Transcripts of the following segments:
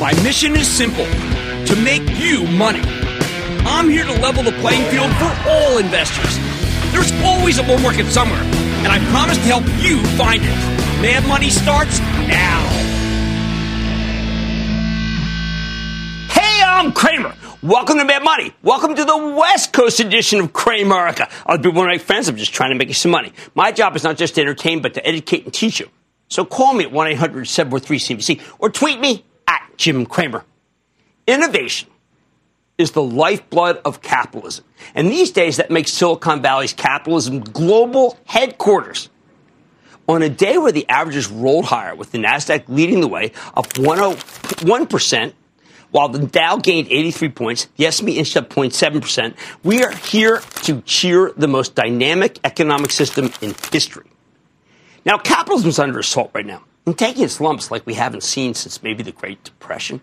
My mission is simple to make you money. I'm here to level the playing field for all investors. There's always a bull market somewhere, and I promise to help you find it. Mad Money starts now. Hey, I'm Cramer. Welcome to Mad Money. Welcome to the West Coast edition of Cramerica. I'll be one of my friends. I'm just trying to make you some money. My job is not just to entertain, but to educate and teach you. So call me at 1 800 743 CNBC or tweet me Jim Cramer. Innovation is the lifeblood of capitalism. And these days, that makes Silicon Valley's capitalism global headquarters. On a day where the averages rolled higher, with the NASDAQ leading the way, up 1%, while the Dow gained 83 points, the S&P inched up 0.7%, we are here to cheer the most dynamic economic system in history. Now, capitalism is under assault right now and taking its lumps like we haven't seen since maybe the Great Depression.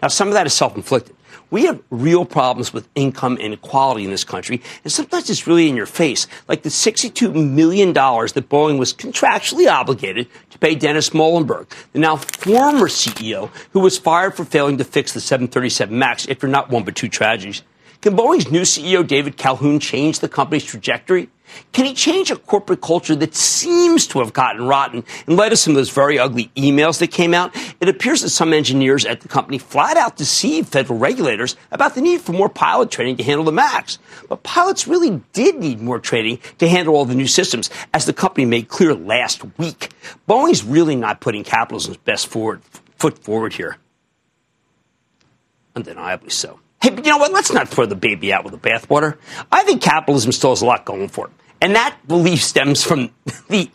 Now, some of that is self inflicted. We have real problems with income inequality in this country, and sometimes it's really in your face, like the $62 million that Boeing was contractually obligated to pay Dennis Muilenburg, the now former CEO who was fired for failing to fix the 737 MAX after not one but two tragedies. Can Boeing's new CEO, David Calhoun, change the company's trajectory? Can he change a corporate culture that seems to have gotten rotten in light of some of those very ugly emails that came out? It appears that some engineers at the company flat out deceived federal regulators about the need for more pilot training to handle the MAX. But pilots really did need more training to handle all the new systems, as the company made clear last week. Boeing's really not putting capitalism's best forward, foot forward here. Undeniably so. Hey, but you know what? Let's not throw the baby out with the bathwater. I think capitalism still has a lot going for it. And that belief stems from the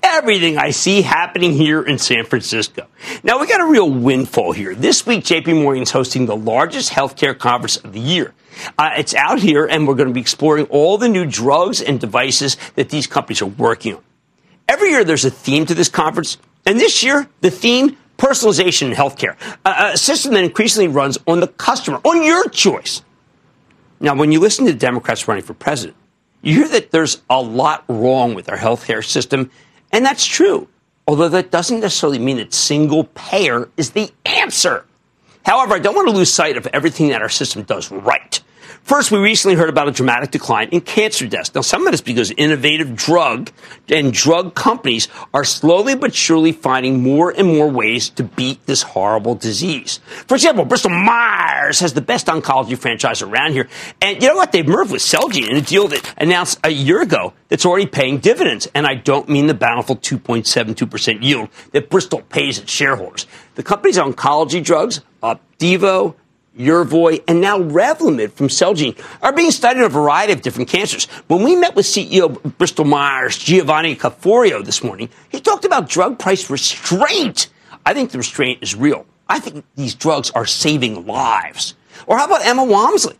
everything I see happening here in San Francisco. Now we got a real windfall here. This week, JP Morgan is hosting the largest healthcare conference of the year. Uh, it's out here, and we're going to be exploring all the new drugs and devices that these companies are working on. Every year, there's a theme to this conference, and this year, the theme personalization in healthcare, a, a system that increasingly runs on the customer, on your choice. Now, when you listen to the Democrats running for president, you hear that there's a lot wrong with our healthcare system, and that's true. Although that doesn't necessarily mean that single payer is the answer. However, I don't want to lose sight of everything that our system does right. First, we recently heard about a dramatic decline in cancer deaths. Now, some of this because innovative drug and drug companies are slowly but surely finding more and more ways to beat this horrible disease. For example, Bristol Myers has the best oncology franchise around here. And you know what? They've merged with Celgene in a deal that announced a year ago that's already paying dividends. And I don't mean the bountiful 2.72% yield that Bristol pays its shareholders. The company's oncology drugs, Opdivo, Yervoy, and now Revlimid from Celgene are being studied in a variety of different cancers. When we met with CEO Bristol Myers, Giovanni Caforio, this morning, he talked about drug price restraint. I think the restraint is real. I think these drugs are saving lives. Or how about Emma Walmsley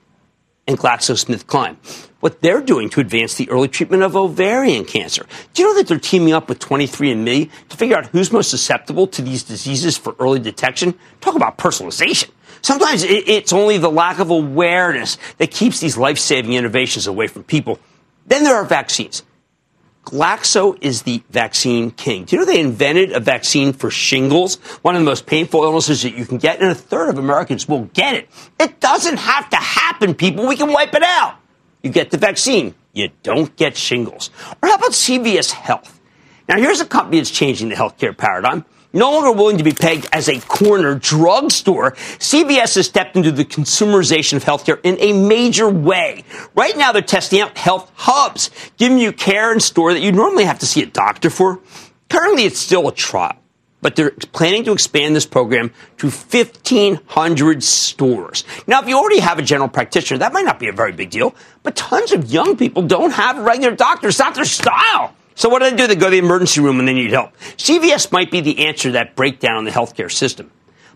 and GlaxoSmithKline? What they're doing to advance the early treatment of ovarian cancer. Do you know that they're teaming up with 23andMe to figure out who's most susceptible to these diseases for early detection? Talk about personalization. Sometimes it's only the lack of awareness that keeps these life saving innovations away from people. Then there are vaccines. Glaxo is the vaccine king. Do you know they invented a vaccine for shingles, one of the most painful illnesses that you can get, and a third of Americans will get it. It doesn't have to happen, people. We can wipe it out. You get the vaccine, you don't get shingles. Or how about CVS Health? Now, here's a company that's changing the healthcare paradigm no longer willing to be pegged as a corner drugstore, CVS has stepped into the consumerization of healthcare in a major way. Right now, they're testing out health hubs, giving you care in store that you'd normally have to see a doctor for. Currently, it's still a trial, but they're planning to expand this program to 1,500 stores. Now, if you already have a general practitioner, that might not be a very big deal, but tons of young people don't have a regular doctor. It's not their style. So what do they do? They go to the emergency room when they need help. CVS might be the answer to that breakdown in the healthcare system.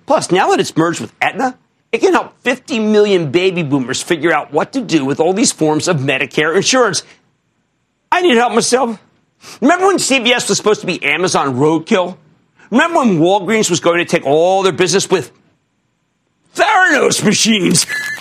Plus, now that it's merged with Aetna, it can help 50 million baby boomers figure out what to do with all these forms of Medicare insurance. I need help myself. Remember when CVS was supposed to be Amazon roadkill? Remember when Walgreens was going to take all their business with Theranos machines?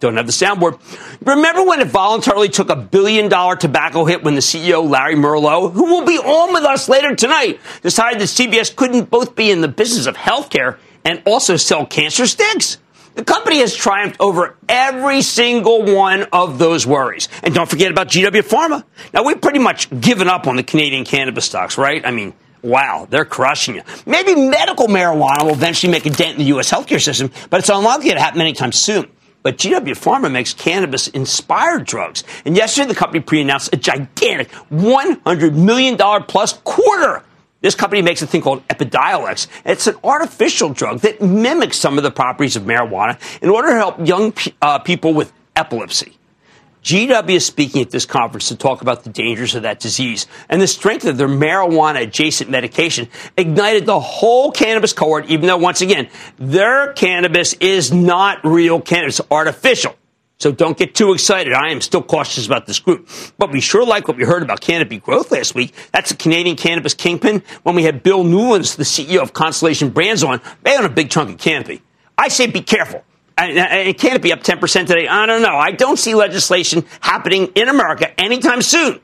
don't have the soundboard. Remember when it voluntarily took a billion dollar tobacco hit when the CEO, Larry Merlo, who will be on with us later tonight, decided that CVS couldn't both be in the business of healthcare and also sell cancer sticks? The company has triumphed over every single one of those worries. And don't forget about GW Pharma. Now, we've pretty much given up on the Canadian cannabis stocks, right? I mean, wow, they're crushing you. Maybe medical marijuana will eventually make a dent in the U.S. healthcare system, but it's unlikely to happen anytime soon. But GW Pharma makes cannabis inspired drugs. And yesterday, the company pre announced a gigantic $100 million plus quarter this company makes a thing called Epidiolex. It's an artificial drug that mimics some of the properties of marijuana in order to help young uh, people with epilepsy. GW is speaking at this conference to talk about the dangers of that disease and the strength of their marijuana adjacent medication ignited the whole cannabis cohort, even though, once again, their cannabis is not real cannabis, artificial. So don't get too excited. I am still cautious about this group. But we sure like what we heard about Canopy Growth last week. That's a Canadian cannabis kingpin. When we had Bill Newlands, the CEO of Constellation Brands on, they own a big chunk of Canopy. I say be careful. And be up 10% today. I don't know. I don't see legislation happening in America anytime soon.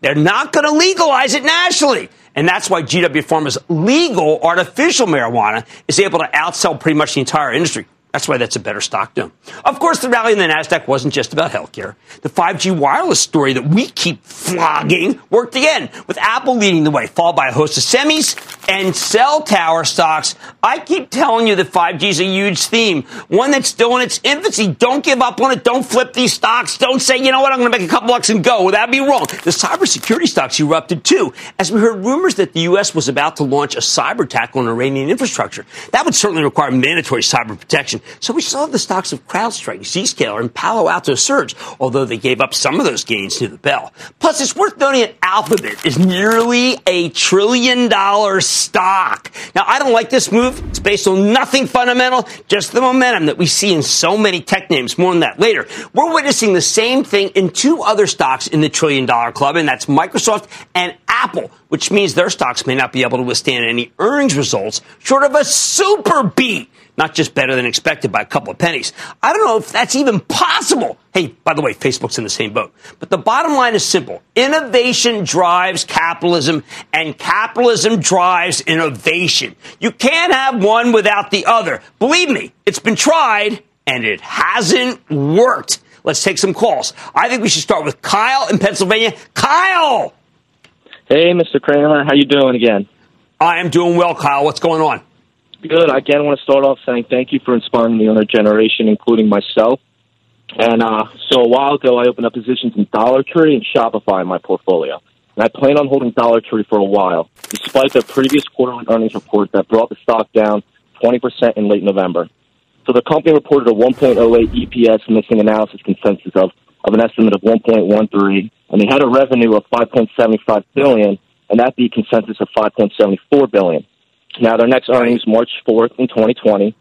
They're not going to legalize it nationally. And that's why GW Pharma's legal artificial marijuana is able to outsell pretty much the entire industry. That's why that's a better stock down. Of course, the rally in the NASDAQ wasn't just about healthcare. The 5G wireless story that we keep flogging worked again, with Apple leading the way, followed by a host of semis and cell tower stocks. I keep telling you that 5G is a huge theme, one that's still in its infancy. Don't give up on it. Don't flip these stocks. Don't say, you know what, I'm going to make a couple bucks and go. Well, That'd be wrong. The cybersecurity stocks erupted too, as we heard rumors that the U.S. was about to launch a cyber attack on Iranian infrastructure. That would certainly require mandatory cyber protection. So we saw the stocks of CrowdStrike, Zscaler, and Palo Alto surge, although they gave up some of those gains to the bell. Plus, it's worth noting that Alphabet is nearly a trillion dollar stock. Now, I don't like this move. It's based on nothing fundamental, just the momentum that we see in so many tech names. More on that later. We're witnessing the same thing in two other stocks in the trillion dollar club, and that's Microsoft and Apple, which means their stocks may not be able to withstand any earnings results short of a super beat not just better than expected by a couple of pennies. I don't know if that's even possible. Hey, by the way, Facebook's in the same boat. But the bottom line is simple. Innovation drives capitalism and capitalism drives innovation. You can't have one without the other. Believe me, it's been tried and it hasn't worked. Let's take some calls. I think we should start with Kyle in Pennsylvania. Kyle! Hey, Mr. Cramer, How you doing again? I am doing well, Kyle. What's going on? Good. Again, I want to start off saying thank you for inspiring the younger generation, including myself. And uh, so a while ago, I opened up positions in Dollar Tree and Shopify in my portfolio. And I plan on holding Dollar Tree for a while, despite the previous quarterly earnings report that brought the stock down 20% in late November. So the company reported a 1.08 EPS missing analysis consensus of, of an estimate of 1.13, and they had a revenue of 5.75 billion, and that beat consensus of 5.74 billion. Now, their next earnings March 4th in 2020.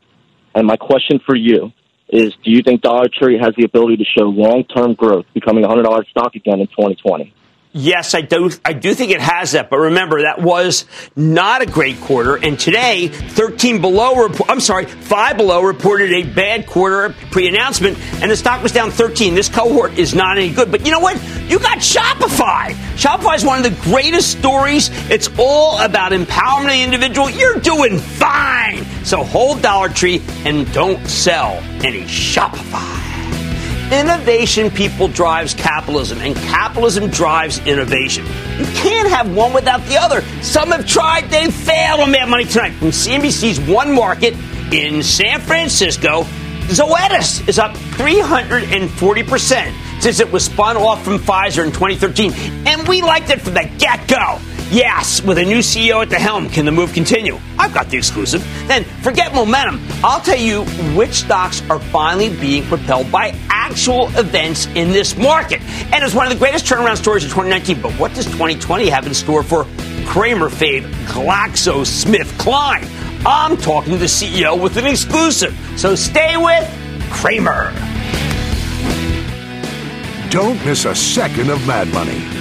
And my question for you is, do you think Dollar Tree has the ability to show long-term growth, becoming a $100 stock again in 2020? Yes, I do. I do think it has that, but remember that was not a great quarter. And today, 13 below. I'm sorry, five below reported a bad quarter pre-announcement, and the stock was down 13. This cohort is not any good. But you know what? You got Shopify. Shopify is one of the greatest stories. It's all about empowering the individual. You're doing fine. So hold Dollar Tree and don't sell any Shopify. Innovation, people, drives capitalism, and capitalism drives innovation. You can't have one without the other. Some have tried, they failed on Mad Money tonight. From CNBC's One Market in San Francisco, Zoetis is up 340% since it was spun off from Pfizer in 2013. And we liked it from the get go. Yes, with a new CEO at the helm, can the move continue? I've got the exclusive. Then forget momentum. I'll tell you which stocks are finally being propelled by actual events in this market. And it's one of the greatest turnaround stories of 2019. But what does 2020 have in store for Cramer fave GlaxoSmithKline? I'm talking to the CEO with an exclusive. So stay with Cramer. Don't miss a second of Mad Money.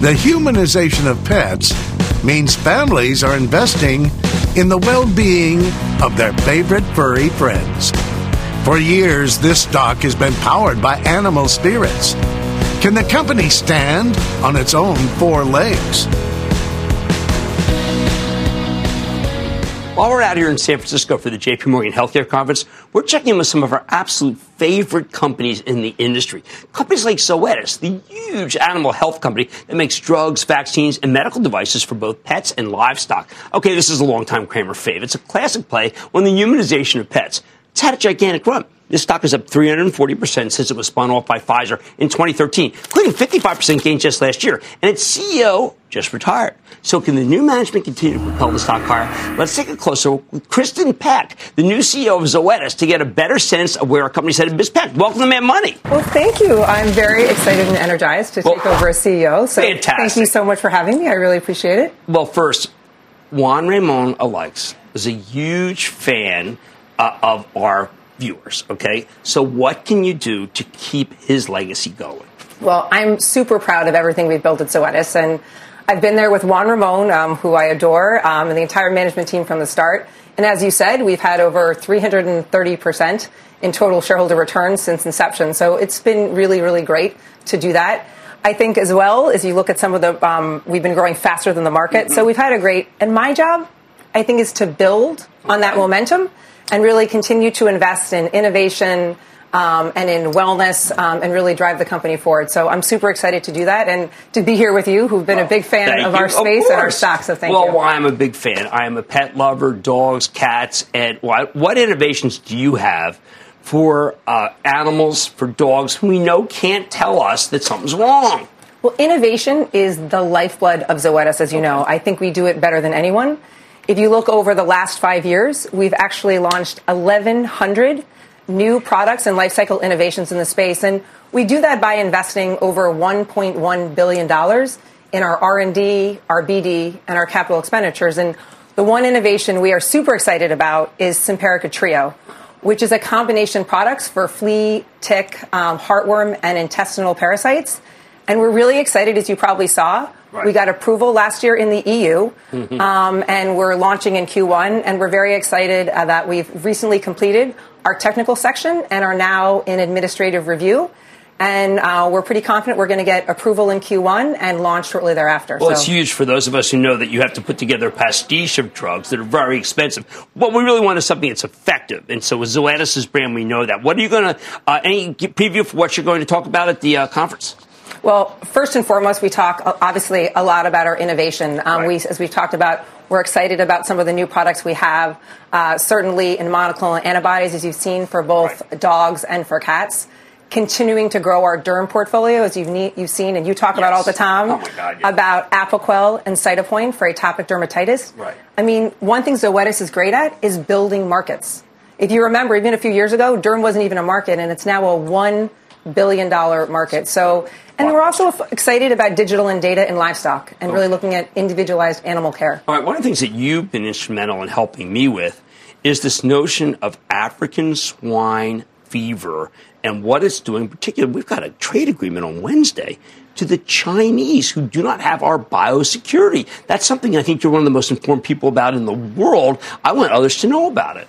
The humanization of pets means families are investing in the well being of their favorite furry friends. For years, this stock has been powered by animal spirits. Can the company stand on its own four legs? While we're out here in San Francisco for the JP Morgan Healthcare Conference, we're checking in with some of our absolute favorite companies in the industry. Companies like Zoetis, the huge animal health company that makes drugs, vaccines, and medical devices for both pets and livestock. Okay, this is a long-time Cramer fave. It's a classic play on the humanization of pets. It's had a gigantic run. This stock is up 340% since it was spun off by Pfizer in 2013, including 55% gain just last year. And its CEO just retired. So can the new management continue to propel the stock higher? Let's take a closer look with Kristen Peck, the new CEO of Zoetis, to get a better sense of where our company's headed. Ms. Peck, welcome to Mad Money. Well, thank you. I'm very excited and energized to take well, over as CEO. So fantastic. thank you so much for having me. I really appreciate it. Well, first, Juan Ramon Alaix is a huge fan uh, of our viewers. Okay, so what can you do to keep his legacy going? Well, I'm super proud of everything we've built at Zoetis, and I've been there with Juan Ramon, um, who I adore, um, and the entire management team from the start. And as you said, we've had over 330 percent in total shareholder returns since inception. So it's been really, really great to do that. I think as well as you look at some of the, um, we've been growing faster than the market. Mm-hmm. So we've had a great, and my job, I think, is to build on that momentum and really continue to invest in innovation um, and in wellness um, and really drive the company forward. So I'm super excited to do that and to be here with you, who've been a big fan of you. our space of and our stock. So thank well, you. Well, I'm a big fan. I am a pet lover, dogs, cats, and what, what innovations do you have? For uh, animals, for dogs who we know can't tell us that something's wrong. Well, innovation is the lifeblood of Zoetis, as you know. I think we do it better than anyone. If you look over the last five years, we've actually launched 1,100 new products and lifecycle innovations in the space, and we do that by investing over 1.1 billion dollars in our R&D, our BD, and our capital expenditures. And the one innovation we are super excited about is Simparica Trio, which is a combination products for flea, tick, um, heartworm, and intestinal parasites. And we're really excited, as you probably saw. Right. We got approval last year in the EU, mm-hmm. um, and we're launching in Q1. And we're very excited uh, that we've recently completed our technical section and are now in administrative review. And uh, we're pretty confident we're going to get approval in Q1 and launch shortly thereafter. Well, so. it's huge for those of us who know that you have to put together a pastiche of drugs that are very expensive. What we really want is something that's effective. And so with Zoetis' brand, we know that. What are you going to, uh, any preview for what you're going to talk about at the uh, conference? Well, first and foremost, we talk uh, obviously a lot about our innovation. Um, right. we, as we've talked about, we're excited about some of the new products we have, uh, certainly in monoclonal antibodies, as you've seen for both right. dogs and for cats. Continuing to grow our derm portfolio, as you've, ne- you've seen and you talk yes. about all the time, oh God, yeah. about Apoquel and Cytopoint for atopic dermatitis. Right. I mean, one thing Zoetis is great at is building markets. If you remember, even a few years ago, derm wasn't even a market, and it's now a one billion dollar market. So and we're also excited about digital and data in livestock and really looking at individualized animal care. All right, one of the things that you've been instrumental in helping me with is this notion of African swine fever and what it's doing. In particular, we've got a trade agreement on Wednesday to the Chinese who do not have our biosecurity. That's something I think you're one of the most informed people about in the world. I want others to know about it.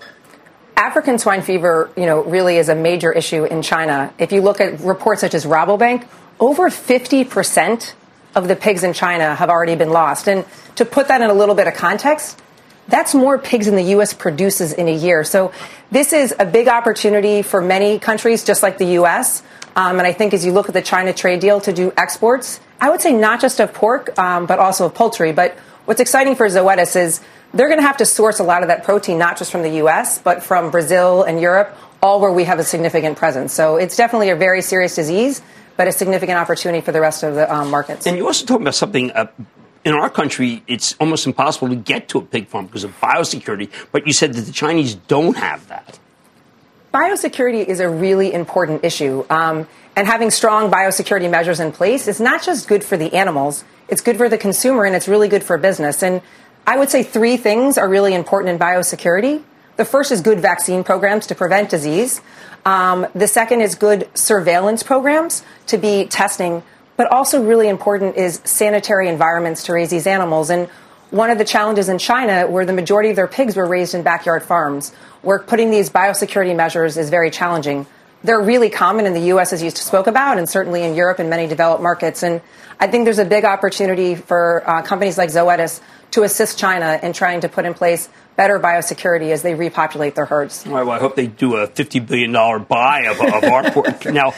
African swine fever, you know, really is a major issue in China. If you look at reports such as Rabobank, over 50% of the pigs in China have already been lost. And to put that in a little bit of context, that's more pigs than the U.S. produces in a year. So this is a big opportunity for many countries, just like the U.S. Um, and I think as you look at the China trade deal to do exports, I would say not just of pork, um, but also of poultry. But what's exciting for Zoetis is they're going to have to source a lot of that protein, not just from the U.S., but from Brazil and Europe, all where we have a significant presence. So it's definitely a very serious disease, but a significant opportunity for the rest of the um, markets. And you also talk about something. Uh, in our country, it's almost impossible to get to a pig farm because of biosecurity. But you said that the Chinese don't have that. Biosecurity is a really important issue. Um, and having strong biosecurity measures in place is not just good for the animals, it's good for the consumer and it's really good for business. And I would say three things are really important in biosecurity. The first is good vaccine programs to prevent disease. Um, the second is good surveillance programs to be testing, but also really important is sanitary environments to raise these animals. And one of the challenges in China, where the majority of their pigs were raised in backyard farms, where putting these biosecurity measures is very challenging. They're really common in the U.S., as you spoke about, and certainly in Europe and many developed markets. And I think there's a big opportunity for uh, companies like Zoetis to assist China in trying to put in place better biosecurity as they repopulate their herds. Right, well, I hope they do a $50 billion buy of, of our pork. now,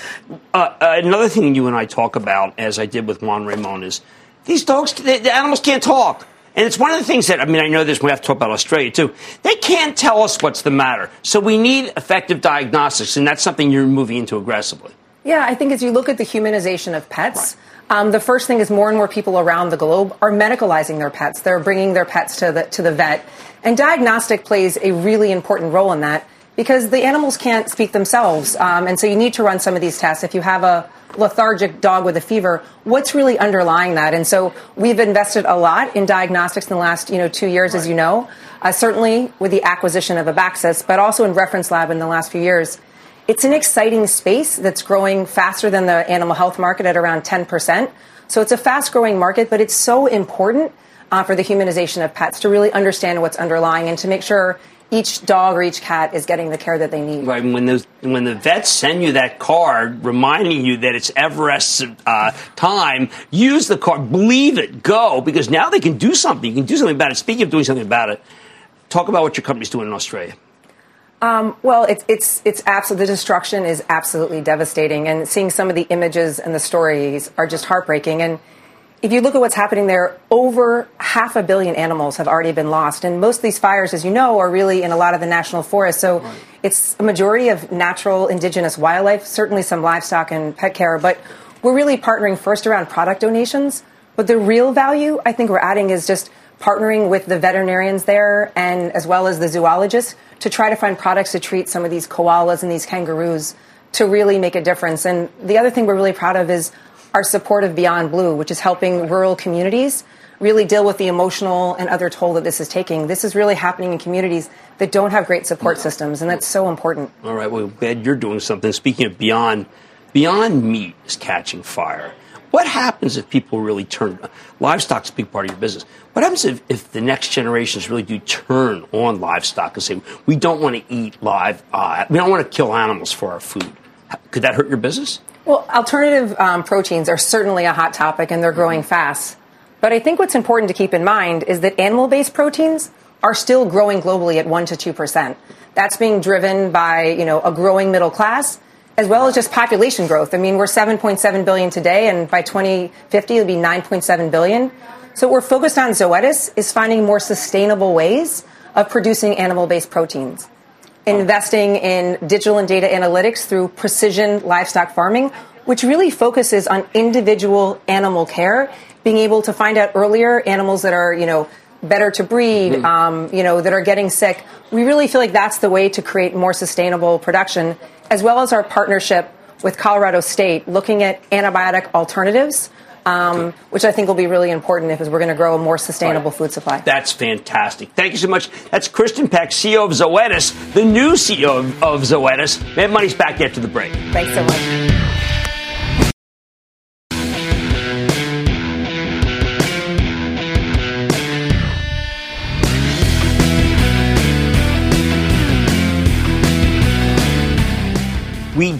uh, another thing you and I talk about, as I did with Juan Ramon, is these dogs, the, the animals can't talk. And it's one of the things that, I mean, I know this, we have to talk about Australia too. They can't tell us what's the matter. So we need effective diagnostics, and that's something you're moving into aggressively. Yeah, I think as you look at the humanization of pets, right. Um, the first thing is more and more people around the globe are medicalizing their pets. They're bringing their pets to the to the vet, and diagnostic plays a really important role in that because the animals can't speak themselves, um, and so you need to run some of these tests. If you have a lethargic dog with a fever, what's really underlying that? And so we've invested a lot in diagnostics in the last you know two years, right. as you know. Uh, certainly with the acquisition of Abaxis, but also in Reference Lab in the last few years. It's an exciting space that's growing faster than the animal health market at around 10%. So it's a fast growing market, but it's so important uh, for the humanization of pets to really understand what's underlying and to make sure each dog or each cat is getting the care that they need. Right. When the when the vets send you that card reminding you that it's Everest uh, time, use the card, believe it, go because now they can do something. You can do something about it. Speaking of doing something about it, talk about what your company's doing in Australia. Um, well, it's it's it's absolutely the destruction is absolutely devastating, and seeing some of the images and the stories are just heartbreaking. And if you look at what's happening there, over half a billion animals have already been lost, and most of these fires, as you know, are really in a lot of the national forests. So right. it's a majority of natural indigenous wildlife, certainly some livestock and pet care, but we're really partnering first around product donations. But the real value I think we're adding is just partnering with the veterinarians there and as well as the zoologists to try to find products to treat some of these koalas and these kangaroos to really make a difference. And the other thing we're really proud of is our support of Beyond Blue, which is helping rural communities really deal with the emotional and other toll that this is taking. This is really happening in communities that don't have great support systems, and that's so important. All right, well, Ed, you're doing something. Speaking of Beyond, Beyond Meat is catching fire. What happens if people really turn? Livestock's a big part of your business. What happens if, if the next generations really do turn on livestock and say, we don't want to eat live, uh, we don't want to kill animals for our food? Could that hurt your business? Well, alternative um, proteins are certainly a hot topic and they're growing fast. But I think what's important to keep in mind is that animal based proteins are still growing globally at 1% to 2%. That's being driven by, you know, a growing middle class as well as just population growth. I mean, we're 7.7 billion today, and by 2050 it'll be 9.7 billion. So what we're focused on Zoetis is finding more sustainable ways of producing animal-based proteins. Investing in digital and data analytics through precision livestock farming, which really focuses on individual animal care, being able to find out earlier animals that are, you know, better to breed, mm-hmm. um, you know, that are getting sick. We really feel like that's the way to create more sustainable production as well as our partnership with Colorado State, looking at antibiotic alternatives. Um, which I think will be really important if we're going to grow a more sustainable right. food supply. That's fantastic. Thank you so much. That's Kristen Peck, CEO of Zoetis, the new CEO of, of Zoetis. Mad Money's back after the break. Thanks so much.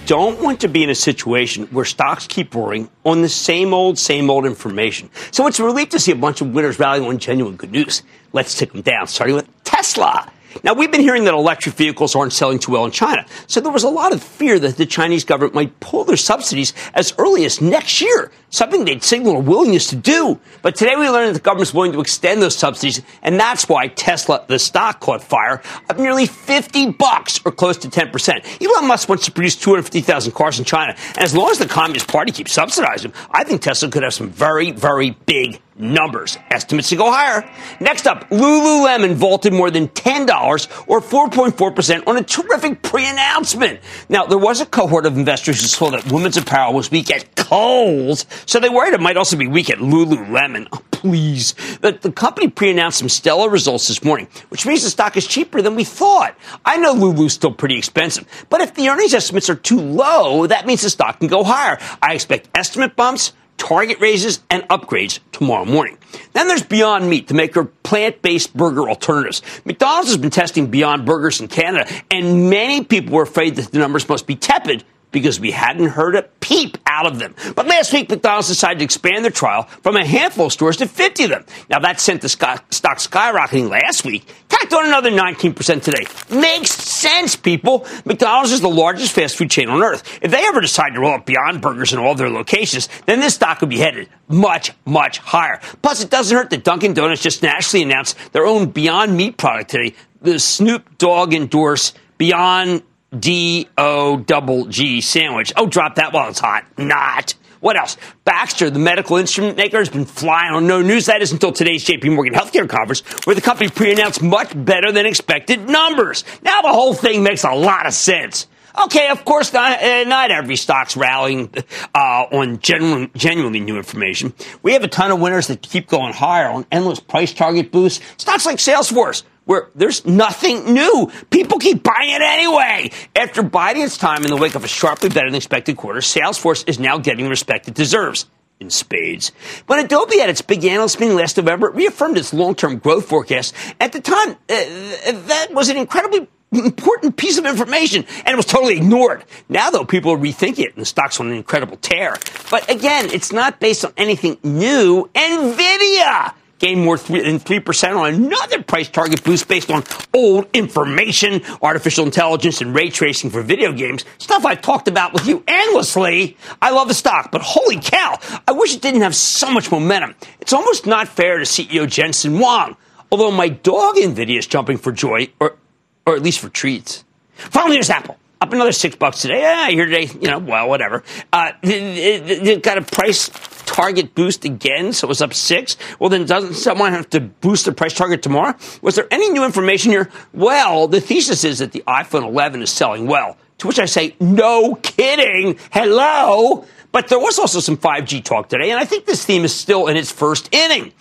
Don't want to be in a situation where stocks keep roaring on the same old, same old information. So it's a relief to see a bunch of winners rallying on genuine good news. Let's take them down, starting with Tesla. Now, we've been hearing that electric vehicles aren't selling too well in China, so there was a lot of fear that the Chinese government might pull their subsidies as early as next year, something they'd signal a willingness to do. But today we learned that the government's willing to extend those subsidies, and that's why Tesla, the stock, caught fire of nearly 50 bucks, or close to 10%. Elon Musk wants to produce 250,000 cars in China, and as long as the Communist Party keeps subsidizing I think Tesla could have some very, very big numbers. Estimates to go higher. Next up, Lululemon vaulted more than $10 or 4.4% on a terrific pre-announcement. Now, there was a cohort of investors who saw that women's apparel was weak at Kohl's, so they worried it might also be weak at Lululemon. Oh, please. The, the company pre-announced some stellar results this morning, which means the stock is cheaper than we thought. I know Lulu's still pretty expensive, but if the earnings estimates are too low, that means the stock can go higher. I expect estimate bumps, target raises and upgrades tomorrow morning. Then there's Beyond Meat, the maker of plant-based burger alternatives. McDonald's has been testing Beyond Burgers in Canada, and many people were afraid that the numbers must be tepid because we hadn't heard a peep out of them. But last week, McDonald's decided to expand their trial from a handful of stores to 50 of them. Now, that sent the stock skyrocketing last week, tacked on another 19% today. Makes sense, people. McDonald's is the largest fast food chain on earth. If they ever decide to roll out Beyond Burgers in all their locations, then this stock would be headed much, much higher. Plus, it doesn't hurt that Dunkin' Donuts just nationally announced their own Beyond Meat product today, the Snoop Dogg endorsed Beyond D O double G sandwich. Oh, drop that while it's hot. Not. What else? Baxter, the medical instrument maker, has been flying on no news. That is until today's JP Morgan Healthcare Conference, where the company pre-announced much better than expected numbers. Now the whole thing makes a lot of sense. Okay, of course, not, uh, not every stock's rallying uh, on genuine, genuinely new information. We have a ton of winners that keep going higher on endless price target boosts. Stocks like Salesforce, where there's nothing new. People keep buying it anyway. After biding its time in the wake of a sharply better than expected quarter, Salesforce is now getting the respect it deserves in spades. When Adobe had its big analyst meeting last November, it reaffirmed its long-term growth forecast. At the time, uh, that was an incredibly important piece of information, and it was totally ignored. Now, though, people are rethinking it, and the stock's on an incredible tear. But again, it's not based on anything new. NVIDIA gained more than 3% on another price target boost based on old information, artificial intelligence, and ray tracing for video games. Stuff I've talked about with you endlessly. I love the stock, but holy cow, I wish it didn't have so much momentum. It's almost not fair to CEO Jensen Huang, although my dog NVIDIA is jumping for joy, or, or at least for treats. Finally, there's Apple up another six bucks today. Yeah, here today, you know, well, whatever. Uh, it, it, it, got a price target boost again, so it was up six. Well, then doesn't someone have to boost the price target tomorrow? Was there any new information here? Well, the thesis is that the iPhone 11 is selling well. To which I say, no kidding. Hello. But there was also some 5G talk today, and I think this theme is still in its first inning.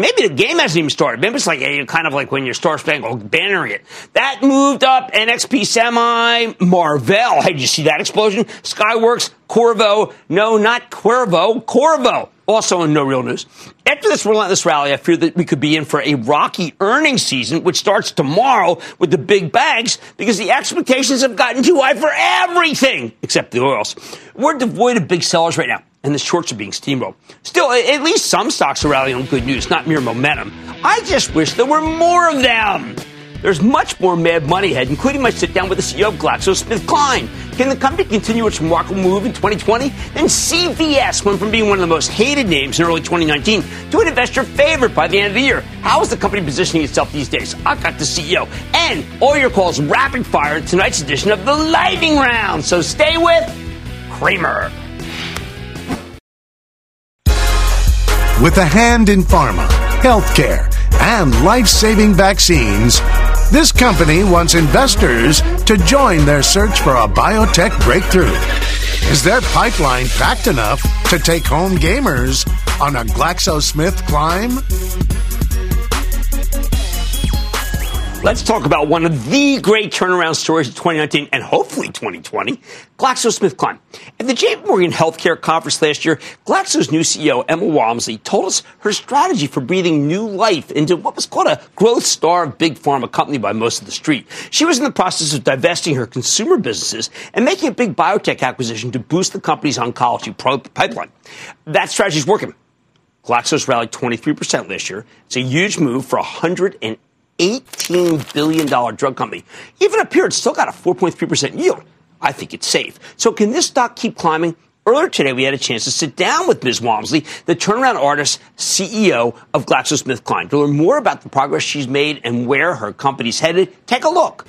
Maybe the game hasn't even started. Maybe it's like kind of like when your Star Spangled bannering it. That moved up NXP Semi, Marvell. Hey, did you see that explosion? Skyworks, Qorvo. No, not Cuervo, Qorvo. Also in no real news. After this relentless rally, I fear that we could be in for a rocky earnings season, which starts tomorrow with the big bags because the expectations have gotten too high for everything except the oils. We're devoid of big sellers right now and the shorts are being steamrolled. Still, at least some stocks are rallying on good news, not mere momentum. I just wish there were more of them. There's much more mad money ahead, including my sit down with the CEO of GlaxoSmithKline. Can the company continue its remarkable move in 2020? Then CVS went from being one of the most hated names in early 2019 to an investor favorite by the end of the year. How is the company positioning itself these days? I've got the CEO and all your calls rapid fire in tonight's edition of the Lightning Round. So stay with Cramer. With a hand in pharma, healthcare, and life saving vaccines, this company wants investors to join their search for a biotech breakthrough. Is their pipeline packed enough to take home gamers on a GlaxoSmith climb? Let's talk about one of the great turnaround stories of 2019 and hopefully 2020, GlaxoSmithKline. At the JP Morgan Healthcare Conference last year, Glaxo's new CEO, Emma Walmsley, told us her strategy for breathing new life into what was called a growth star of big pharma company by most of the street. She was in the process of divesting her consumer businesses and making a big biotech acquisition to boost the company's oncology pro- pipeline. That strategy is working. Glaxo's rallied 23% last year. It's a huge move for 180 $18 billion drug company. Even up here, it's still got a 4.3% yield. I think it's safe. So can this stock keep climbing? Earlier today, we had a chance to sit down with Ms. Walmsley, the turnaround artist CEO of GlaxoSmithKline, to learn more about the progress she's made and where her company's headed. Take a look.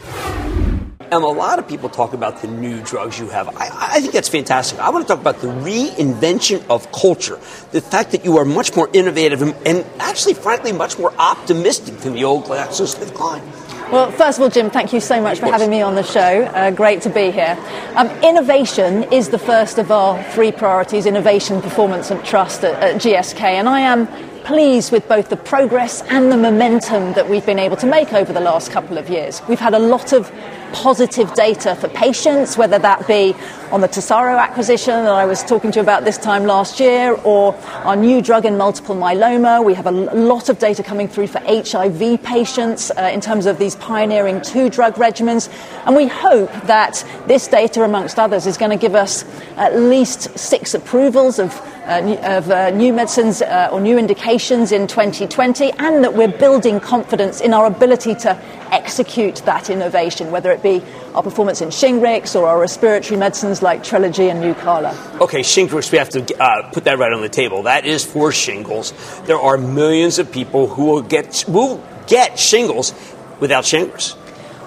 Um, a lot of people talk about the new drugs you have. I, I, think that's fantastic. I want to talk about the reinvention of culture. The fact that you are much more innovative and, and actually, frankly, much more optimistic than the old GlaxoSmithKline. Well, first of all, Jim, thank you so much for having me on the show. Uh, great to be here. Um, innovation is the first of our three priorities innovation, performance, and trust at, at GSK. And I am pleased with both the progress and the momentum that we've been able to make over the last couple of years. We've had a lot of positive data for patients, whether that be on the Tesaro acquisition that I was talking to you about this time last year, or our new drug in multiple myeloma. We have a lot of data coming through for HIV patients uh, in terms of these pioneering two drug regimens. And we hope that this data, amongst others, is going to give us at least six approvals of of uh, new medicines uh, or new indications in 2020, and that we're building confidence in our ability to execute that innovation, whether it be our performance in Shingrix or our respiratory medicines like Trelegy and Nucala. Okay, Shingrix, we have to uh, put that right on the table. That is for shingles. There are millions of people who will get, will get shingles without Shingrix.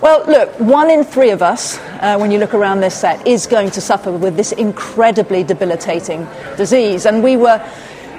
Well, look, one in three of us, uh, when you look around this set, is going to suffer with this incredibly debilitating disease. And we were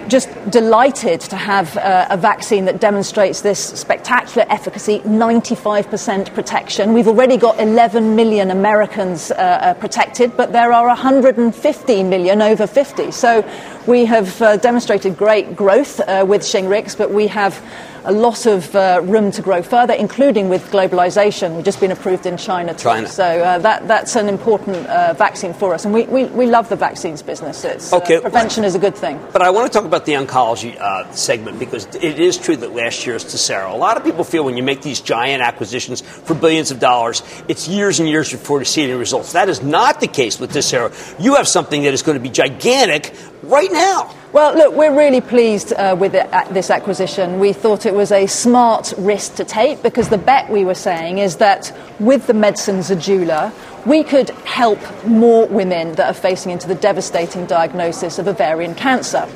just delighted to have uh, a vaccine that demonstrates this spectacular efficacy 95% protection. We've already got 11 million Americans uh, uh, protected, but there are 150 million over 50. So we have uh, demonstrated great growth uh, with Shingrix, but we have a lot of uh, room to grow further, including with globalization. We've just been approved in China too. China. So uh, that, that's an important uh, vaccine for us. And we, we, we love the vaccines business. It's, uh, okay. prevention is a good thing. But I want to talk about the oncology uh, segment because it is true that last year's Tesaro. A lot of people feel when you make these giant acquisitions for billions of dollars, it's years and years before you see any results. That is not the case with Tesaro. You have something that is going to be gigantic right now. Well, look, we're really pleased uh, with it, uh, this acquisition. We thought it was a smart risk to take because the bet we were saying is that with the medicine Zejula, we could help more women that are facing into the devastating diagnosis of ovarian cancer.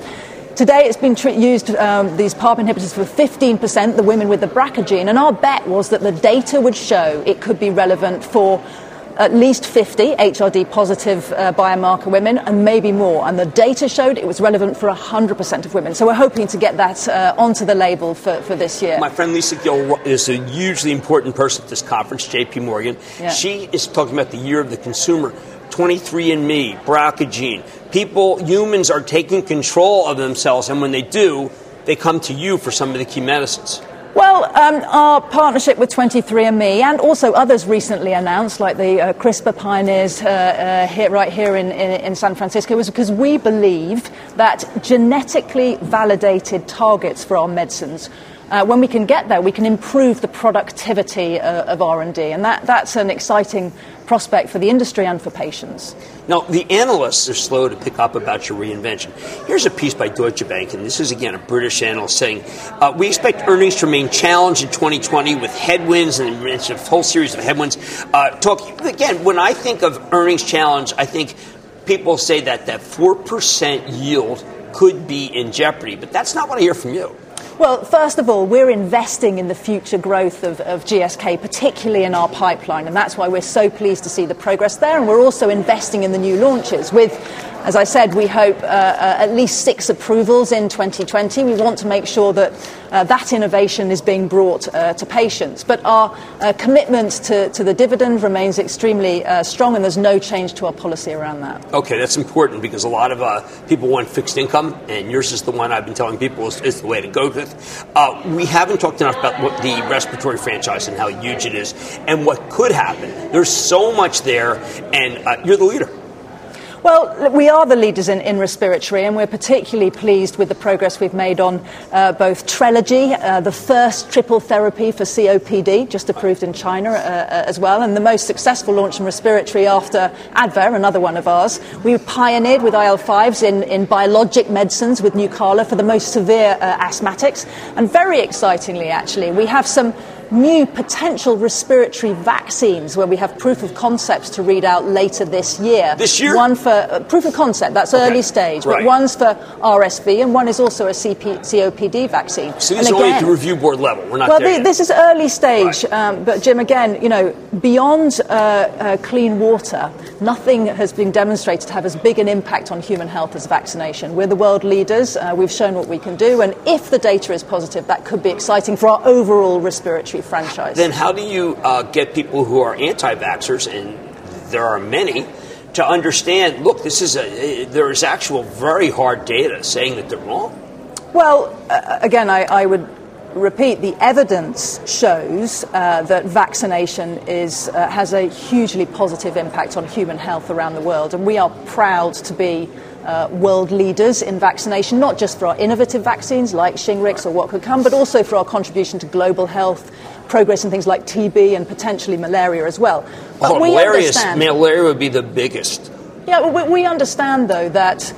Today, it's been tr- used, um, these PARP inhibitors, for 15%, the women with the BRCA gene, and our bet was that the data would show it could be relevant for at least 50 HRD positive uh, biomarker women and maybe more. And the data showed it was relevant for 100% of women. So we're hoping to get that uh, onto the label for, for this year. My friend Lisa Gill is a hugely important person at this conference, JP Morgan. Yeah. She is talking about the year of the consumer. 23andMe, BRCA gene. People, humans are taking control of themselves, and when they do, they come to you for some of the key medicines. Well, um, our partnership with 23andMe and also others recently announced, like the uh, CRISPR pioneers uh, uh, here, right here in, in, in, San Francisco, was because we believe that genetically validated targets for our medicines uh, when we can get there, we can improve the productivity uh, of R&D, and that, that's an exciting prospect for the industry and for patients. Now, the analysts are slow to pick up about your reinvention. Here's a piece by Deutsche Bank, and this is again a British analyst saying, uh, "We expect earnings to remain challenged in 2020 with headwinds and a whole series of headwinds." Uh, talk again. When I think of earnings challenge, I think people say that that four percent yield could be in jeopardy, but that's not what I hear from you. Well, first of all, we're investing in the future growth of, of, GSK, particularly in our pipeline, and that's why we're so pleased to see the progress there. And we're also investing in the new launches with As I said, we hope uh, uh, at least six approvals in 2020. We want to make sure that uh, that innovation is being brought uh, to patients. But our uh, commitment to, to, the dividend remains extremely uh, strong, and there's no change to our policy around that. Okay, that's important because a lot of people want fixed income, and yours is the one I've been telling people is, is the way to go with. we haven't talked enough about what the respiratory franchise and how huge it is and what could happen. There's so much there, and you're the leader. Well, we are the leaders in, in, respiratory, and we're particularly pleased with the progress we've made on uh, both Trelegy, uh, the first triple therapy for COPD, just approved in China uh, uh, as well, and the most successful launch in respiratory after Advair, another one of ours. We pioneered with IL 5s in, in biologic medicines with Nucala for the most severe uh, asthmatics, and very excitingly, actually, we have some new potential respiratory vaccines where we have proof of concepts to read out later this year. This year? One for uh, proof of concept, that's okay. early stage, right. but one's for RSV and one is also a CP, COPD vaccine. So these are only at the review board level. We're not well, this is early stage, right. um, but Jim, again, you know, beyond uh, uh, clean water, nothing has been demonstrated to have as big an impact on human health as vaccination. We're the world leaders. Uh, we've shown what we can do, and if the data is positive, that could be exciting for our overall respiratory franchise. Then how do you uh, get people who are anti-vaxxers, and there are many, to understand, look, this is a, there is actual very hard data saying that they're wrong? Well, uh, again, I, I, would repeat, the evidence shows uh, that vaccination is, uh, has a hugely positive impact on human health around the world, and we are proud to be uh, world leaders in vaccination, not just for our innovative vaccines like Shingrix or what could come, but also for our contribution to global health, progress in things like TB and potentially malaria as well. But oh, malaria, malaria would be the biggest. Yeah, we, we understand, though, that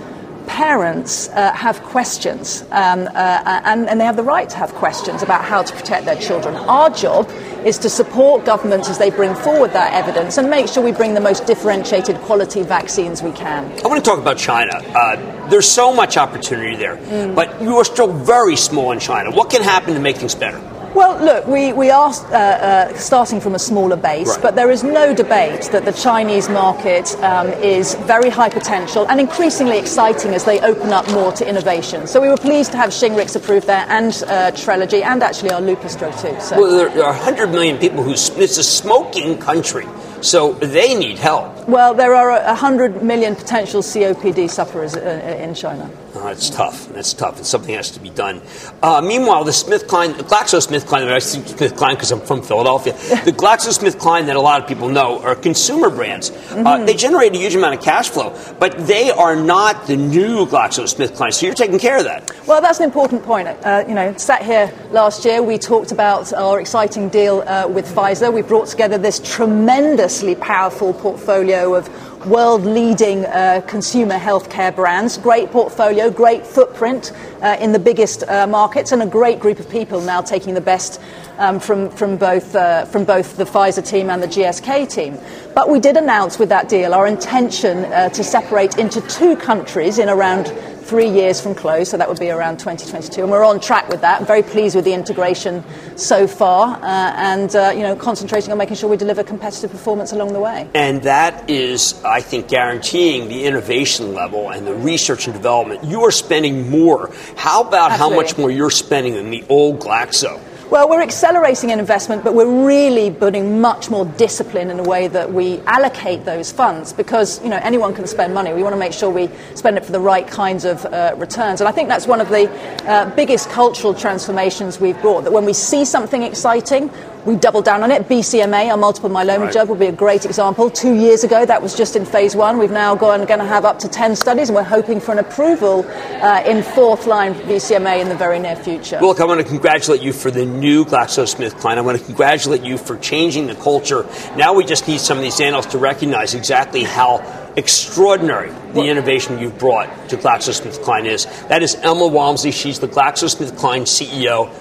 parents uh, have questions, um, uh, and, and, they have the right to have questions about how to protect their children. Our job is to support governments as they bring forward that evidence and make sure we bring the most differentiated quality vaccines we can. I want to talk about China. Uh, there's so much opportunity there, mm. but you are still very small in China. What can happen to make things better? Well, look, we, we are uh, uh, starting from a smaller base, right. but there is no debate that the Chinese market um, is very high potential and increasingly exciting as they open up more to innovation. So we were pleased to have Shingrix approved there and uh, Trelegy and actually our lupus drug too. So. Well, there are 100 million people who, it's a smoking country. So they need help. Well, there are 100 million potential COPD sufferers uh, in China. Oh, that's tough. That's tough. And something has to be done. Uh, meanwhile, the SmithKline, GlaxoSmithKline, I say SmithKline because I'm from Philadelphia, the GlaxoSmithKline that a lot of people know are consumer brands. Uh, mm-hmm. Uh, they generate a huge amount of cash flow, but they are not the new GlaxoSmithKline. So you're taking care of that. Well, that's an important point. Uh, you know, sat here last year, we talked about our exciting deal uh, with Pfizer. We brought together this tremendously powerful portfolio of world leading uh, consumer healthcare brands. Great portfolio, great footprint uh, in the biggest uh, markets, and a great group of people now taking the best um, from, from, both, uh, from both the Pfizer team and the GSK team. But we did announce with that deal our intention uh, to separate into two countries in around three years from close, so that would be around 2022. And we're on track with that. I'm very pleased with the integration so far, uh, and uh, you know, concentrating on making sure we deliver competitive performance along the way. And that is, I think, guaranteeing the innovation level and the research and development. You are spending more. How about Absolutely. how much more you're spending than the old Glaxo? Well, we're accelerating in investment, but we're really putting much more discipline in the way that we allocate those funds because, you know, anyone can spend money. We want to make sure we spend it for the right kinds of uh, returns. And I think that's one of the uh, biggest cultural transformations we've brought, that when we see something exciting, we double down on it. BCMA, our multiple myeloma right. drug, will be a great example. Two years ago, that was just in phase one. We've now gone going to have up to 10 studies, and we're hoping for an approval uh, in fourth line BCMA in the very near future. Well, look, I want to congratulate you for the new GlaxoSmithKline. I want to congratulate you for changing the culture. Now we just need some of these analysts to recognize exactly how extraordinary the innovation you've brought to GlaxoSmithKline is. That is Emma Walmsley. She's the GlaxoSmithKline CEO.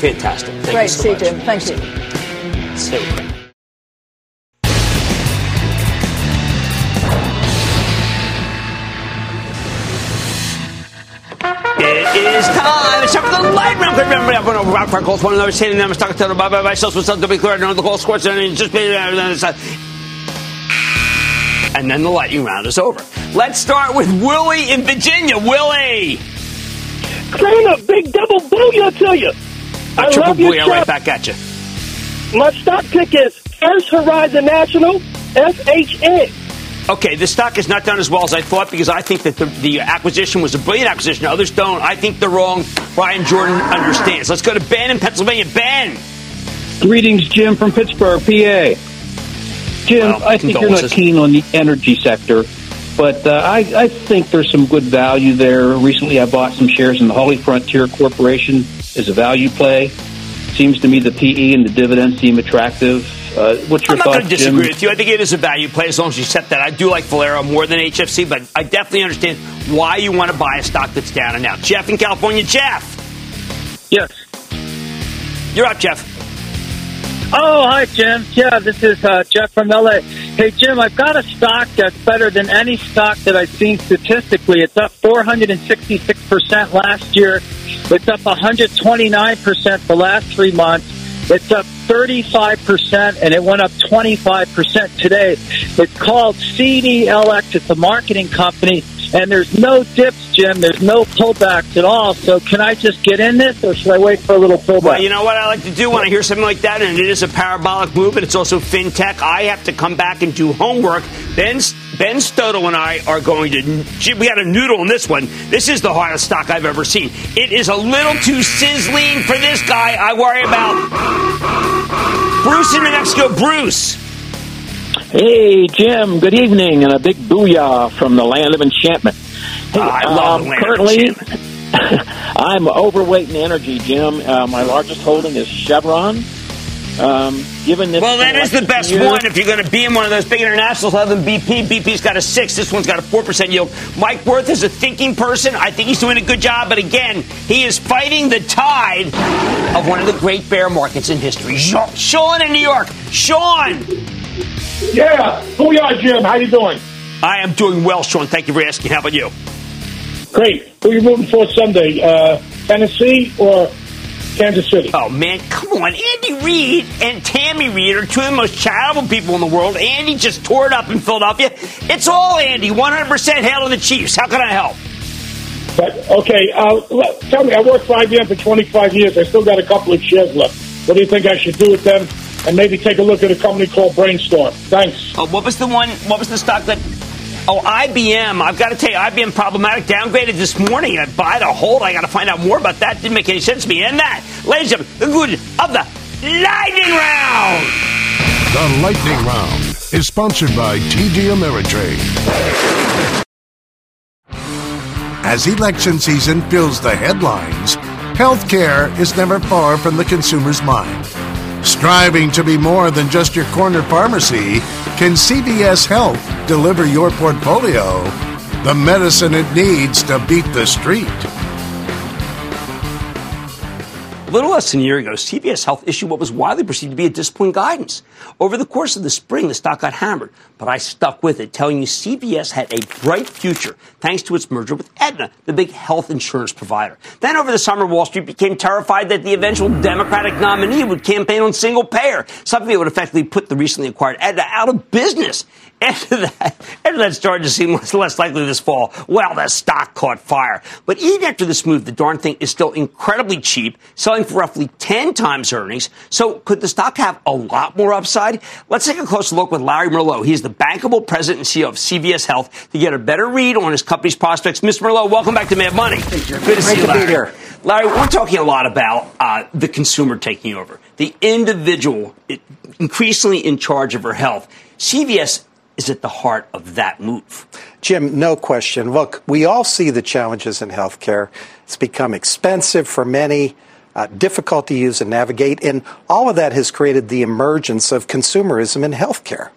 Fantastic. Thank Great you so see you, Jim. Thank you. So It is time. It's time for the light round. Remember, I'm going rock for calls. One another, saying them, stuck to the bye bye bye. Self, to be clear, no, the call scores, and just be. Uh, uh, uh, and then the lightning round is over. Let's start with Willie in Virginia. Willie! Cramer, big double booyah to you. A I triple love your booyah show. right back at you. My stock pick is First Horizon National, FHN. Okay, the stock has not done as well as I thought because I think that the, the acquisition was a brilliant acquisition. Others don't. I think they're wrong. Bryan Jordan understands. Let's go to Ben in Pennsylvania. Ben! Greetings, Jim from Pittsburgh, PA. Jim, Well, I think you're not keen on the energy sector, but uh, I, I think there's some good value there. Recently, I bought some shares in the Holly Frontier Corporation as a value play. Seems to me the PE and the dividends seem attractive. Uh, what's your I'm not going to disagree Jim? with you. I think it is a value play as long as you set that. I do like Valero more than HFC, but I definitely understand why you want to buy a stock that's down and out. Jeff in California. Jeff! Yes. You're up, Jeff. Oh, hi, Jim. Yeah, this is uh, Jeff from LA. Hey, Jim, I've got a stock that's better than any stock that I've seen statistically. It's up 466% last year. It's up 129% the last three months. It's up 35% and it went up 25% today. It's called CDLX. It's a marketing company and there's no dips, Jim. There's no pullbacks at all. So can I just get in this or should I wait for a little pullback? Well, you know what I like to do when I hear something like that, and it is a parabolic move, and it's also fintech. I have to come back and do homework. Ben Ben Stoto and I are going to. We got a noodle in this one. This is the hardest stock I've ever seen. It is a little too sizzling for this guy. I worry about Bruce in New Mexico. Bruce. Hey, Jim, good evening, and a big booyah from the land of enchantment. Hey, I love um, the land of currently, I'm overweight in energy, Jim. Uh, my largest holding is Chevron. Um, given this Well, that is the best year- one if you're going to be in one of those big internationals other than BP. BP's got a six. This one's got a four percent yield. Mike Wirth is a thinking person. I think he's doing a good job, but again, he is fighting the tide of one of the great bear markets in history. Sean Sean in New York. Sean. Yeah, booyah, Jim. How you doing? I am doing well, Sean. Thank you for asking. How about you? Great. Who are you rooting for Sunday? Uh, Tennessee or Kansas City? Oh man, come on! Andy Reid and Tammy Reid are two of the most charitable people in the world. Andy just tore it up in Philadelphia. It's all Andy. 100% hail to the Chiefs. How can I help? But, okay, uh, tell me. I worked for IBM for 25 years. I still got a couple of shares left. What do you think I should do with them? And maybe take a look at a company called Brainstorm. Thanks. Uh, what was the one? What was the stock that? Oh, IBM. I've got to tell you, IBM problematic downgraded this morning. I buy to hold. I got to find out more about that. Didn't make any sense to me. And that, ladies and gentlemen, the good of the lightning round. The Lightning Round is sponsored by TD Ameritrade. As election season fills the headlines, healthcare is never far from the consumer's mind. Striving to be more than just your corner pharmacy, can CVS Health deliver your portfolio the medicine it needs to beat the street? A little less than a year ago, CVS Health issued what was widely perceived to be a disciplined guidance. Over the course of the spring, the stock got hammered, but I stuck with it, telling you CVS had a bright future thanks to its merger with Aetna, the big health insurance provider. Then over the summer, Wall Street became terrified that the eventual Democratic nominee would campaign on single payer, something that would effectively put the recently acquired Aetna out of business. After that, after that started to seem less, less likely this fall, well, the stock caught fire. But even after this move, the darn thing is still incredibly cheap, selling for roughly 10 times earnings. So could the stock have a lot more upside? Let's take a closer look with Larry Merlo. He's the bankable president and CEO of CVS Health to get a better read on his company's prospects. Mr. Merlo, welcome back to Mad Money. Good to Great see you, Larry. here. Larry, we're talking a lot about uh, the consumer taking over, the individual increasingly in charge of her health. CVS is at the heart of that move. Jim, no question. Look, we all see the challenges in healthcare. It's become expensive for many, uh, difficult to use and navigate, and all of that has created the emergence of consumerism in healthcare.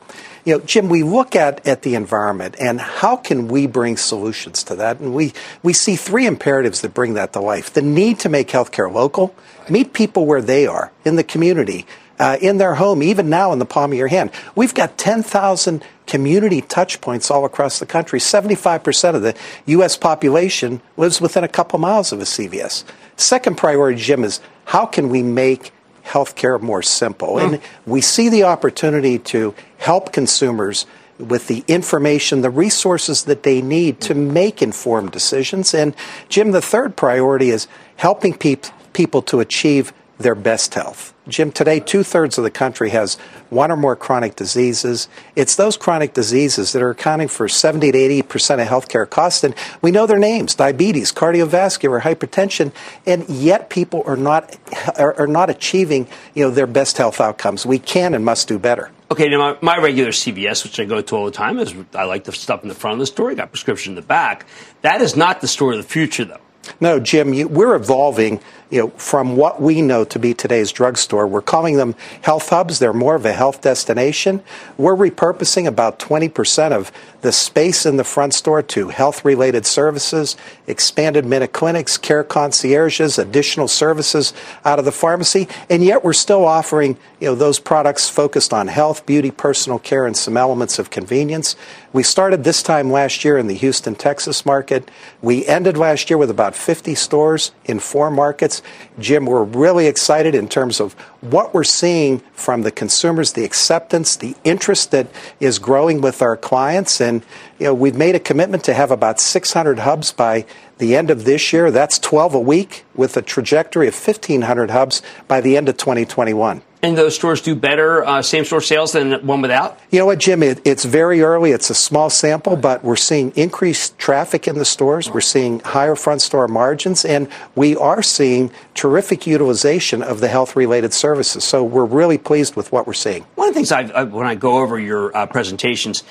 You know, Jim, we look at, at the environment and how can we bring solutions to that? And we, we see three imperatives that bring that to life. The need to make healthcare local, meet people where they are in the community, uh, in their home, even now in the palm of your hand. We've got 10,000 community touch points all across the country. 75% of the U.S. population lives within a couple miles of a CVS. Second priority, Jim, is how can we make healthcare more simple? And we see the opportunity to help consumers with the information, the resources that they need to make informed decisions. And Jim, the third priority is helping peop- people to achieve their best health. Jim, today two thirds of the country has one or more chronic diseases. It's those chronic diseases that are accounting for 70 to 80 percent of healthcare costs, and we know their names: diabetes, cardiovascular, hypertension, and yet people are not are, are not achieving you know their best health outcomes. We can and must do better. Okay, now my, my, regular CVS, which I go to all the time, is I like the stuff in the front of the store. Got prescription in the back. That is not the store of the future, though. No, Jim, you, we're evolving you know, from what we know to be today's drugstore. We're calling them health hubs. They're more of a health destination. We're repurposing about 20% of the space in the front store to health related services, expanded minute clinics, care concierges, additional services out of the pharmacy. And yet we're still offering, you know, those products focused on health, beauty, personal care, and some elements of convenience. We started this time last year in the Houston, Texas market. We ended last year with about 50 stores in four markets. Jim, we're really excited in terms of what we're seeing from the consumers, the acceptance, the interest that is growing with our clients. And, you know, we've made a commitment to have about 600 hubs by the end of this year. That's 12 a week with a trajectory of 1,500 hubs by the end of 2021. And those stores do better uh, same store sales than one without? You know what, Jim? It, it's very early. It's a small sample, but we're seeing increased traffic in the stores. We're seeing higher front store margins, and we are seeing terrific utilization of the health related services. So we're really pleased with what we're seeing. One of the things I've, I, when I go over your uh, presentations,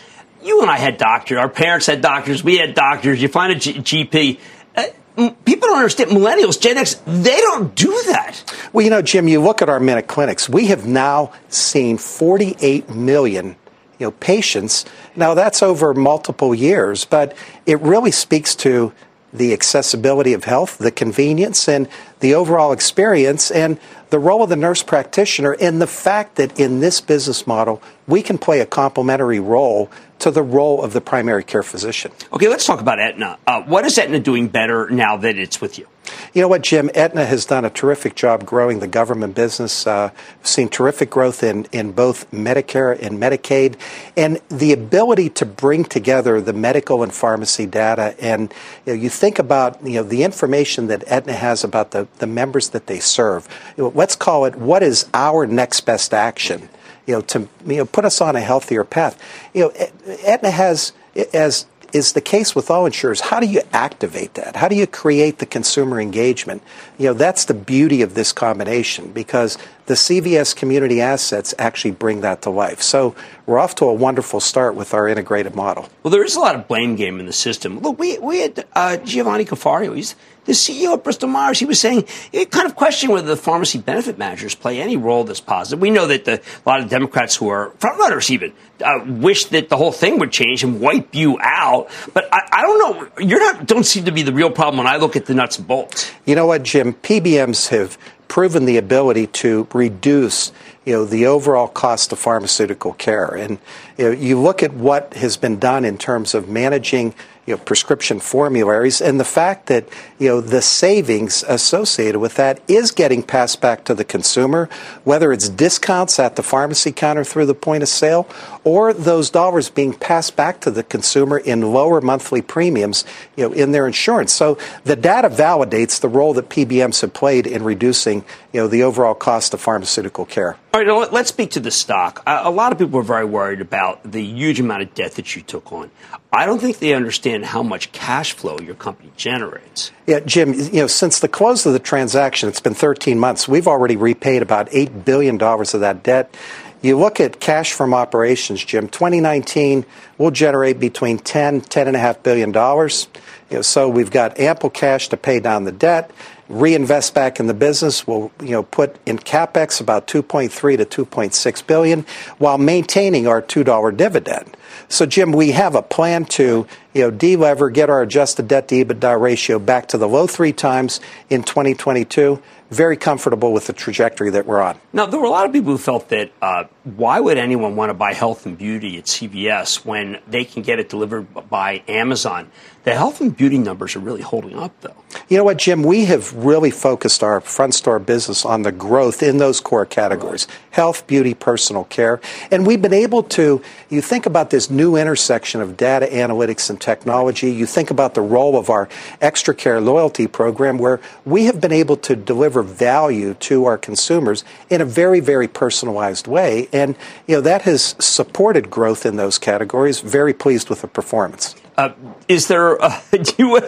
you and I had doctors. Our parents had doctors. We had doctors. You find a G- GP people don't understand millennials gen x they don't do that. Well you know jim you look at our minute clinics we have now seen 48 million you know patients. Now that's over multiple years but it really speaks to the accessibility of health the convenience and the overall experience and the role of the nurse practitioner and the fact that in this business model we can play a complementary role to the role of the primary care physician. Okay, let's talk about Aetna. Uh, what is Aetna doing better now that it's with you? You know what, Jim? Aetna has done a terrific job growing the government business. Uh, we've seen terrific growth in, in both Medicare and Medicaid, and the ability to bring together the medical and pharmacy data. And you, know, you think about you know the information that Aetna has about the, the members that they serve. Let's call it what is our next best action you know, to you know, put us on a healthier path. You know, Aetna has, as is the case with all insurers, how do you activate that? How do you create the consumer engagement? You know, that's the beauty of this combination because the CVS community assets actually bring that to life. So we're off to a wonderful start with our integrated model. Well, there is a lot of blame game in the system. Look, we, we had uh, Giovanni Caforio. He's the CEO of Bristol Myers, he was saying, he kind of questioning whether the pharmacy benefit managers play any role that's positive. We know that the, a lot of Democrats who are frontrunners even uh, wish that the whole thing would change and wipe you out. But I, I don't know. You're not, don't seem to be the real problem when I look at the nuts and bolts. You know what, Jim? PBMs have proven the ability to reduce you know the overall cost of pharmaceutical care. And you, know, you look at what has been done in terms of managing you know, prescription formularies, and the fact that you know the savings associated with that is getting passed back to the consumer, whether it's discounts at the pharmacy counter through the point of sale, or those dollars being passed back to the consumer in lower monthly premiums, you know, in their insurance. So the data validates the role that PBMs have played in reducing, you know, the overall cost of pharmaceutical care. All right, let's speak to the stock. A lot of people are very worried about the huge amount of debt that you took on. I don't think they understand how much cash flow your company generates. Yeah, Jim, you know, since the close of the transaction, it's been 13 months. We've already repaid about $8 billion of that debt. You look at cash from operations, Jim, 2019 will generate between 10, 10.5 billion dollars. You know, so we've got ample cash to pay down the debt, reinvest back in the business. We'll, you know, put in capex about 2.3 to 2.6 billion while maintaining our $2 dividend. So, Jim, we have a plan to, you know, delever, get our adjusted debt to EBITDA ratio back to the low three times in 2022. Very comfortable with the trajectory that we're on. Now, there were a lot of people who felt that uh, why would anyone want to buy health and beauty at CVS when they can get it delivered by Amazon? The health and beauty numbers are really holding up, though. You know what, Jim? We have really focused our front store business on the growth in those core categories health, beauty, personal care. And we've been able to, you think about this new intersection of data analytics and technology. You think about the role of our Extra Care loyalty program, where we have been able to deliver value to our consumers in a very, very personalized way. And, you know, that has supported growth in those categories. Very pleased with the performance. Uh, is there, uh, do, you,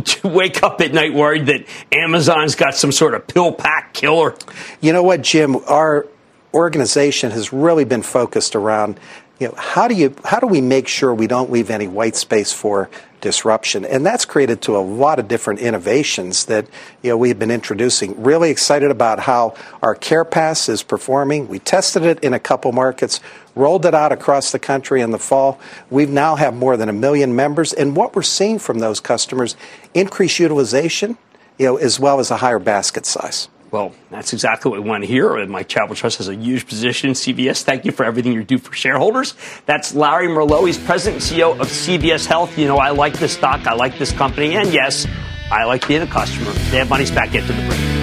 do you wake up at night worried that Amazon's got some sort of pill pack killer? You know what, Jim? Our organization has really been focused around, you know, how do you, how do we make sure we don't leave any white space for disruption. And that's created to a lot of different innovations that you know we've been introducing. Really excited about how our Care Pass is performing. We tested it in a couple markets, rolled it out across the country in the fall. We now have more than a million members, and what we're seeing from those customers increased utilization, you know, as well as a higher basket size. Well, that's exactly what we want to hear. my Charitable Trust has a huge position in CVS. Thank you for everything you do for shareholders. That's Larry Merlo. He's president and CEO of CVS Health. You know, I like this stock. I like this company. And yes, I like being a customer. They money's back. Get to the break.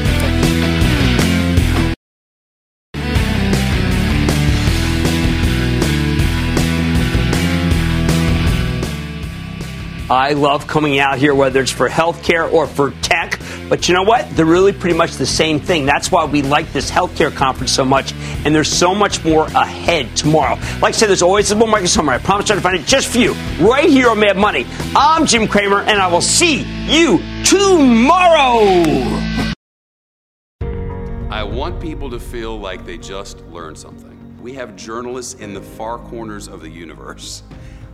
I love coming out here, whether it's for healthcare or for tech. But you know what? They're really pretty much the same thing. That's why we like this healthcare conference so much. And there's so much more ahead tomorrow. Like I said, there's always a little market summary. I promise to find it just for you right here on Mad Money. I'm Jim Cramer, and I will see you tomorrow. I want people to feel like they just learned something. We have journalists in the far corners of the universe.